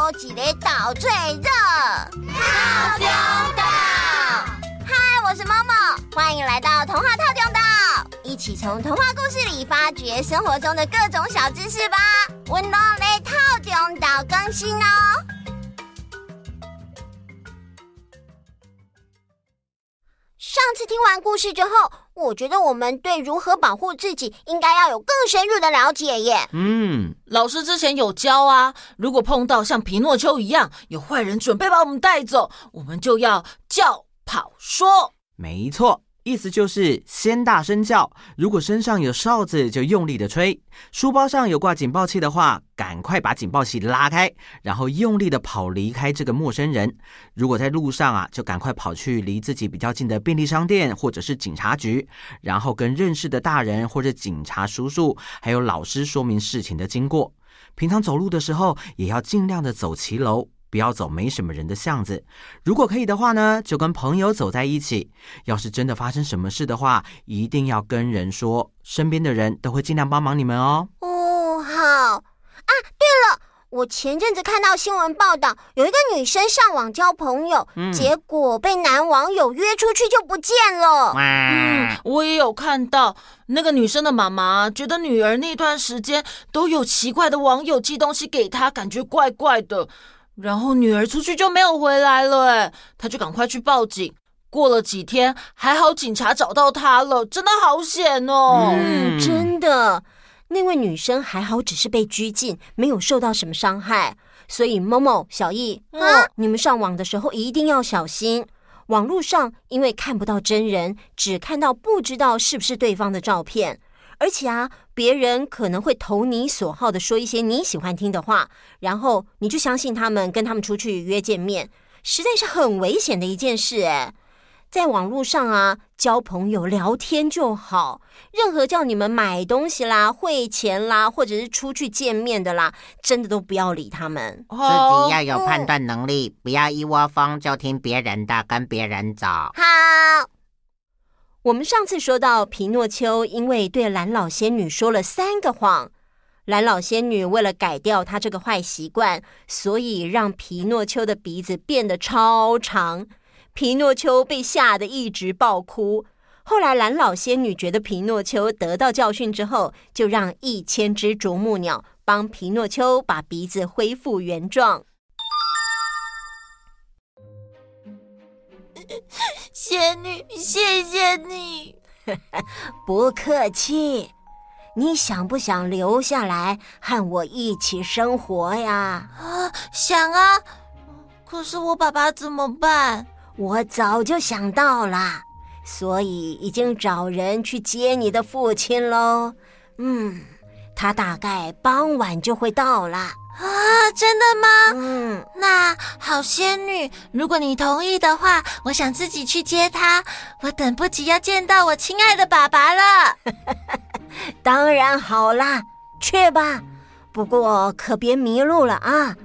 好几个岛最热，套中岛。嗨，我是 Momo，欢迎来到童话套中岛，一起从童话故事里发掘生活中的各种小知识吧。温暖的套中岛更新哦。上次听完故事之后，我觉得我们对如何保护自己应该要有更深入的了解耶。嗯，老师之前有教啊，如果碰到像皮诺丘一样有坏人准备把我们带走，我们就要叫、跑、说。没错。意思就是先大声叫，如果身上有哨子就用力的吹，书包上有挂警报器的话，赶快把警报器拉开，然后用力的跑离开这个陌生人。如果在路上啊，就赶快跑去离自己比较近的便利商店或者是警察局，然后跟认识的大人或者警察叔叔还有老师说明事情的经过。平常走路的时候也要尽量的走骑楼。不要走没什么人的巷子，如果可以的话呢，就跟朋友走在一起。要是真的发生什么事的话，一定要跟人说，身边的人都会尽量帮忙你们哦。哦，好啊。对了，我前阵子看到新闻报道，有一个女生上网交朋友，嗯、结果被男网友约出去就不见了。嗯，我也有看到，那个女生的妈妈觉得女儿那段时间都有奇怪的网友寄东西给她，感觉怪怪的。然后女儿出去就没有回来了，哎，她就赶快去报警。过了几天，还好警察找到她了，真的好险哦！嗯，真的，那位女生还好，只是被拘禁，没有受到什么伤害。所以，Momo、小艺，啊，你们上网的时候一定要小心。网络上因为看不到真人，只看到不知道是不是对方的照片。而且啊，别人可能会投你所好的说一些你喜欢听的话，然后你就相信他们，跟他们出去约见面，实在是很危险的一件事诶。在网络上啊，交朋友聊天就好，任何叫你们买东西啦、汇钱啦，或者是出去见面的啦，真的都不要理他们。自己要有判断能力，不要一窝蜂就听别人的，跟别人走。好。我们上次说到，皮诺丘因为对蓝老仙女说了三个谎，蓝老仙女为了改掉他这个坏习惯，所以让皮诺丘的鼻子变得超长。皮诺丘被吓得一直爆哭。后来蓝老仙女觉得皮诺丘得到教训之后，就让一千只啄木鸟帮皮诺丘把鼻子恢复原状。仙女，谢谢你。不客气。你想不想留下来和我一起生活呀？啊，想啊。可是我爸爸怎么办？我早就想到了，所以已经找人去接你的父亲喽。嗯，他大概傍晚就会到了。啊，真的吗？嗯，那好，仙女，如果你同意的话，我想自己去接他。我等不及要见到我亲爱的爸爸了。当然好啦，去吧。不过可别迷路了啊！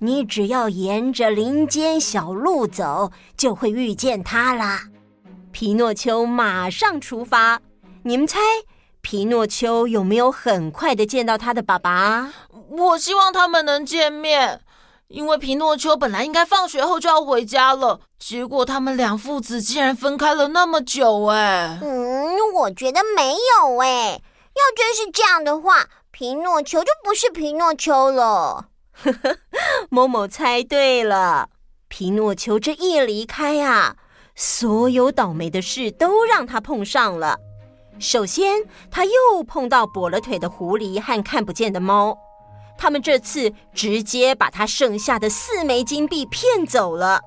你只要沿着林间小路走，就会遇见他啦。皮诺丘马上出发。你们猜？皮诺丘有没有很快的见到他的爸爸？我希望他们能见面，因为皮诺丘本来应该放学后就要回家了，结果他们两父子竟然分开了那么久。哎，嗯，我觉得没有哎。要真是这样的话，皮诺丘就不是皮诺丘了。呵呵，某某猜对了，皮诺丘这一离开啊，所有倒霉的事都让他碰上了。首先，他又碰到跛了腿的狐狸和看不见的猫，他们这次直接把他剩下的四枚金币骗走了。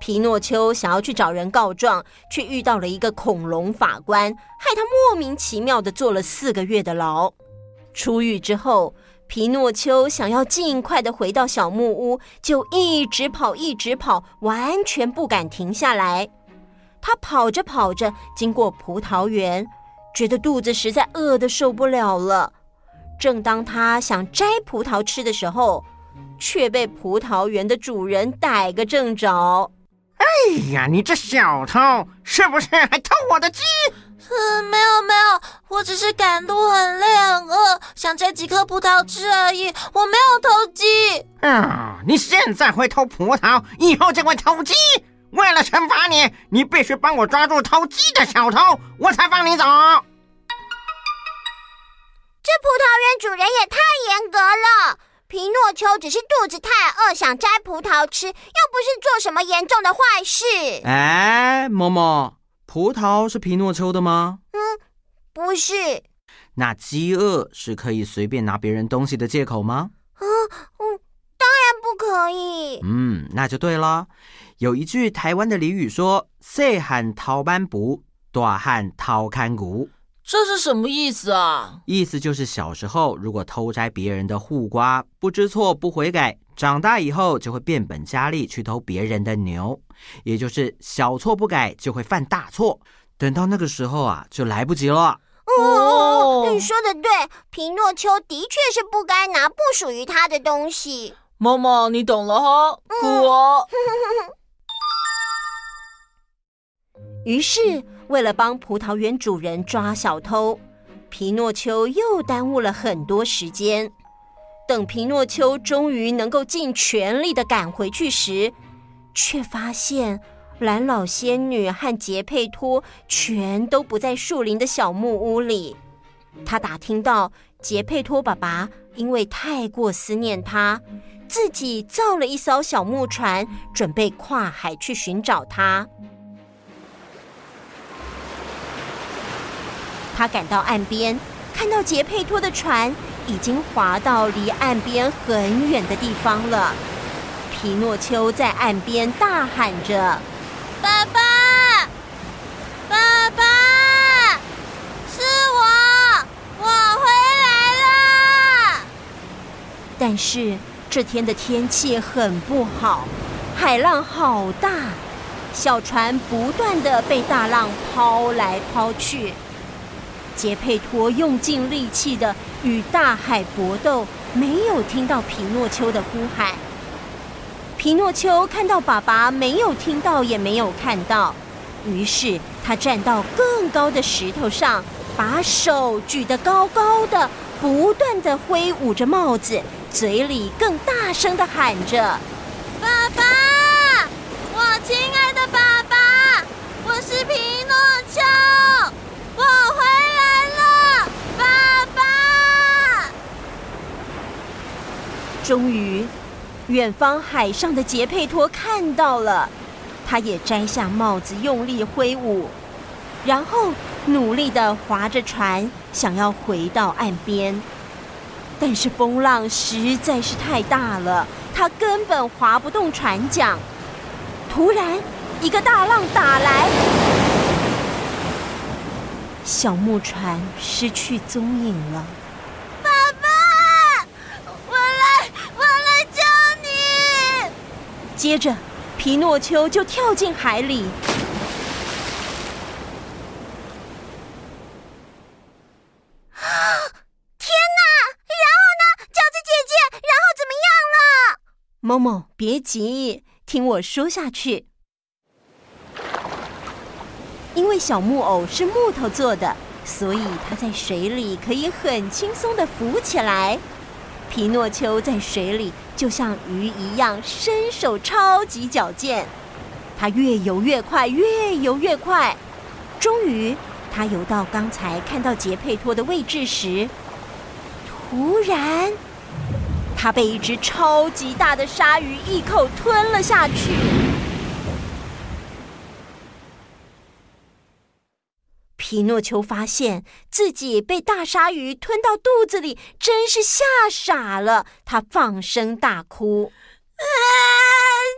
皮诺丘想要去找人告状，却遇到了一个恐龙法官，害他莫名其妙的坐了四个月的牢。出狱之后，皮诺丘想要尽快的回到小木屋，就一直跑，一直跑，完全不敢停下来。他跑着跑着，经过葡萄园。觉得肚子实在饿得受不了了，正当他想摘葡萄吃的时候，却被葡萄园的主人逮个正着。哎呀，你这小偷，是不是还偷我的鸡？嗯，没有没有，我只是赶路很累很饿，想摘几颗葡萄吃而已，我没有偷鸡。啊，你现在会偷葡萄，以后就会偷鸡。为了惩罚你，你必须帮我抓住偷鸡的小偷，我才放你走。这葡萄园主人也太严格了。皮诺丘只是肚子太饿，想摘葡萄吃，又不是做什么严重的坏事。哎，嬷嬷，葡萄是皮诺丘的吗？嗯，不是。那饥饿是可以随便拿别人东西的借口吗？嗯嗯，当然不可以。嗯，那就对了。有一句台湾的俚语说：“细汉偷挽匏，大汉偷牵牛。”这是什么意思啊？意思就是小时候如果偷摘别人的护瓜，不知错不悔改，长大以后就会变本加厉去偷别人的牛，也就是小错不改就会犯大错，等到那个时候啊，就来不及了。哦，你说的对，皮诺丘的确是不该拿不属于他的东西。妈妈，你懂了哈？我。于是。为了帮葡萄园主人抓小偷，皮诺丘又耽误了很多时间。等皮诺丘终于能够尽全力地赶回去时，却发现蓝老仙女和杰佩托全都不在树林的小木屋里。他打听到杰佩托爸爸因为太过思念他，自己造了一艘小木船，准备跨海去寻找他。他赶到岸边，看到杰佩托的船已经划到离岸边很远的地方了。皮诺丘在岸边大喊着：“爸爸，爸爸，是我，我回来了。”但是这天的天气很不好，海浪好大，小船不断地被大浪抛来抛去。杰佩托用尽力气的与大海搏斗，没有听到皮诺丘的呼喊。皮诺丘看到爸爸没有听到，也没有看到，于是他站到更高的石头上，把手举得高高的，不断的挥舞着帽子，嘴里更大声的喊着：“爸爸，我亲爱的爸爸，我是皮诺丘，我回来。”终于，远方海上的杰佩托看到了，他也摘下帽子，用力挥舞，然后努力的划着船，想要回到岸边。但是风浪实在是太大了，他根本划不动船桨。突然，一个大浪打来，小木船失去踪影了。接着，皮诺丘就跳进海里。啊！天哪！然后呢？饺子姐姐，然后怎么样了？某某，别急，听我说下去。因为小木偶是木头做的，所以它在水里可以很轻松的浮起来。皮诺丘在水里就像鱼一样，身手超级矫健。他越游越快，越游越快。终于，他游到刚才看到杰佩托的位置时，突然，他被一只超级大的鲨鱼一口吞了下去。皮诺丘发现自己被大鲨鱼吞到肚子里，真是吓傻了。他放声大哭：“啊！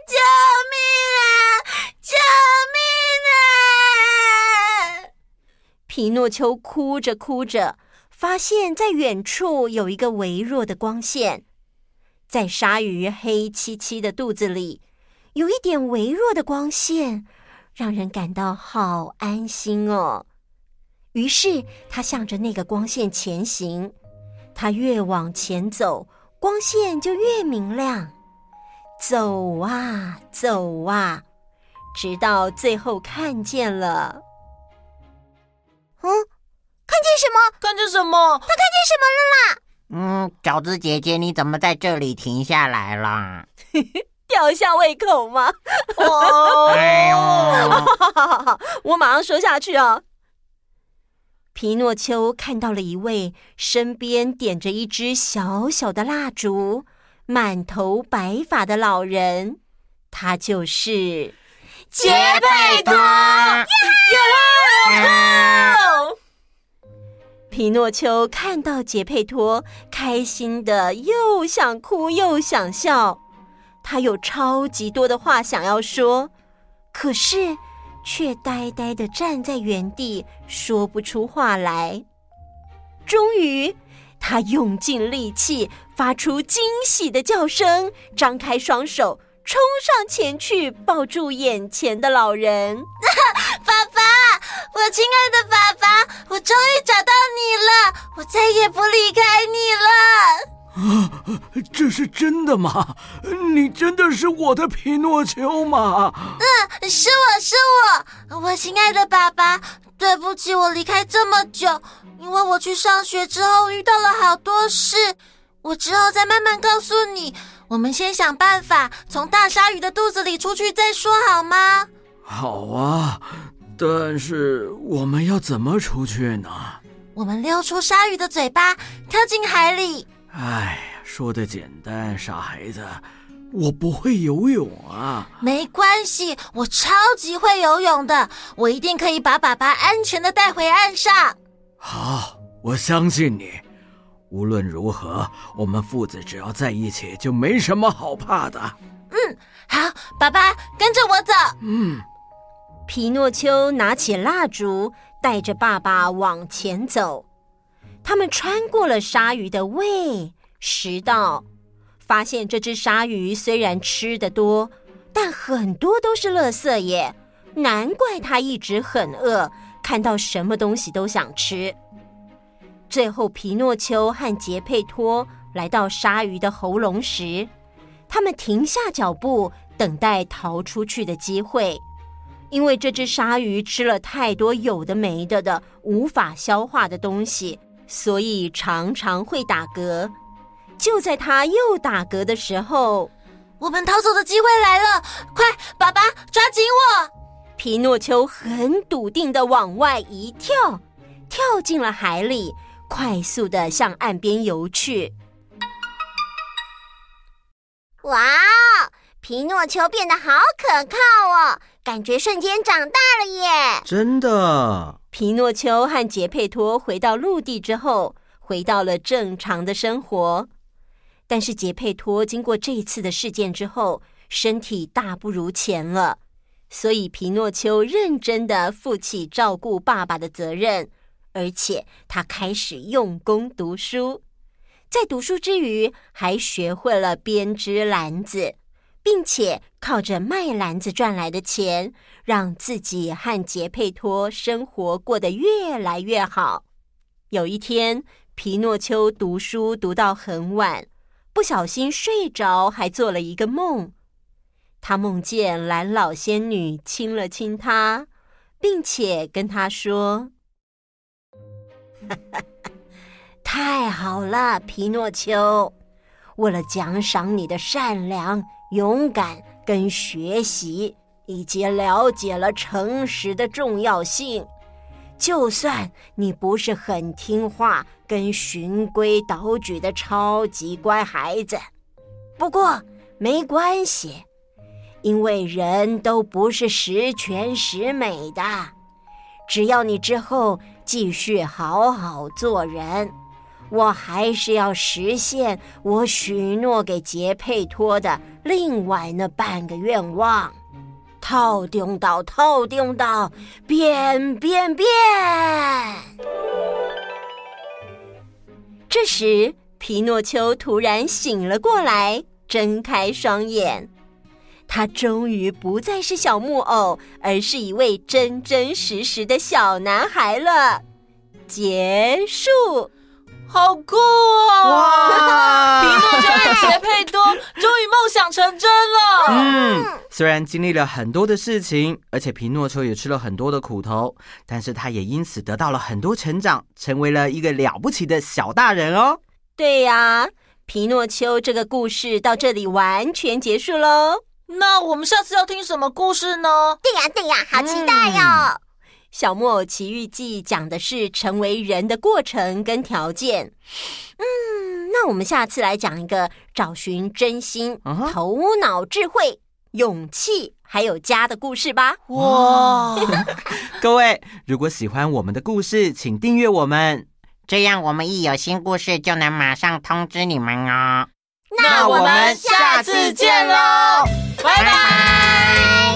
救命啊！救命啊！”皮诺丘哭着哭着，发现在远处有一个微弱的光线，在鲨鱼黑漆漆的肚子里，有一点微弱的光线，让人感到好安心哦。于是他向着那个光线前行，他越往前走，光线就越明亮。走啊走啊，直到最后看见了。嗯，看见什么？看见什么？他看见什么了啦？嗯，饺子姐姐，你怎么在这里停下来了？吊一下胃口吗？哦，哎呦，好好好，我马上说下去哦。皮诺丘看到了一位身边点着一支小小的蜡烛、满头白发的老人，他就是杰佩托。皮诺丘看到杰佩托，开心的又想哭又想笑。他有超级多的话想要说，可是却呆呆的站在原地，说不出话来。终于，他用尽力气，发出惊喜的叫声，张开双手，冲上前去抱住眼前的老人。爸爸，我亲爱的爸爸，我终于找到你了，我再也不离开你了。啊，这是真的吗？你真的是我的皮诺丘吗？嗯，是我是我，我亲爱的爸爸，对不起，我离开这么久，因为我去上学之后遇到了好多事，我之后再慢慢告诉你。我们先想办法从大鲨鱼的肚子里出去再说，好吗？好啊，但是我们要怎么出去呢？我们溜出鲨鱼的嘴巴，跳进海里。哎，说的简单，傻孩子，我不会游泳啊。没关系，我超级会游泳的，我一定可以把爸爸安全的带回岸上。好，我相信你。无论如何，我们父子只要在一起，就没什么好怕的。嗯，好，爸爸跟着我走。嗯，皮诺丘拿起蜡烛，带着爸爸往前走。他们穿过了鲨鱼的胃、食道，发现这只鲨鱼虽然吃得多，但很多都是垃圾耶。难怪它一直很饿，看到什么东西都想吃。最后，皮诺丘和杰佩托来到鲨鱼的喉咙时，他们停下脚步，等待逃出去的机会。因为这只鲨鱼吃了太多有的没的的无法消化的东西。所以常常会打嗝。就在他又打嗝的时候，我们逃走的机会来了！快，爸爸抓紧我！皮诺丘很笃定地往外一跳，跳进了海里，快速地向岸边游去。哇哦，皮诺丘变得好可靠哦，感觉瞬间长大了耶！真的。皮诺丘和杰佩托回到陆地之后，回到了正常的生活。但是杰佩托经过这次的事件之后，身体大不如前了，所以皮诺丘认真的负起照顾爸爸的责任，而且他开始用功读书。在读书之余，还学会了编织篮子。并且靠着卖篮子赚来的钱，让自己和杰佩托生活过得越来越好。有一天，皮诺丘读书读到很晚，不小心睡着，还做了一个梦。他梦见蓝老仙女亲了亲他，并且跟他说：“ 太好了，皮诺丘，为了奖赏你的善良。”勇敢跟学习，以及了解了诚实的重要性。就算你不是很听话跟循规蹈矩的超级乖孩子，不过没关系，因为人都不是十全十美的。只要你之后继续好好做人。我还是要实现我许诺给杰佩托的另外那半个愿望，套丁到，套丁到，变变变！这时，皮诺丘突然醒了过来，睁开双眼，他终于不再是小木偶，而是一位真真实实的小男孩了。结束。好酷哦！哇，皮诺丘和杰佩多 终于梦想成真了。嗯，虽然经历了很多的事情，而且皮诺丘也吃了很多的苦头，但是他也因此得到了很多成长，成为了一个了不起的小大人哦。对呀，皮诺丘这个故事到这里完全结束喽。那我们下次要听什么故事呢？对呀，对呀，好期待哟！嗯《小木偶奇遇记》讲的是成为人的过程跟条件。嗯，那我们下次来讲一个找寻真心、uh. 头脑、智慧、勇气还有家的故事吧。哇！各位，如果喜欢我们的故事，请订阅我们，这样我们一有新故事就能马上通知你们哦。那我们下次见喽，拜拜。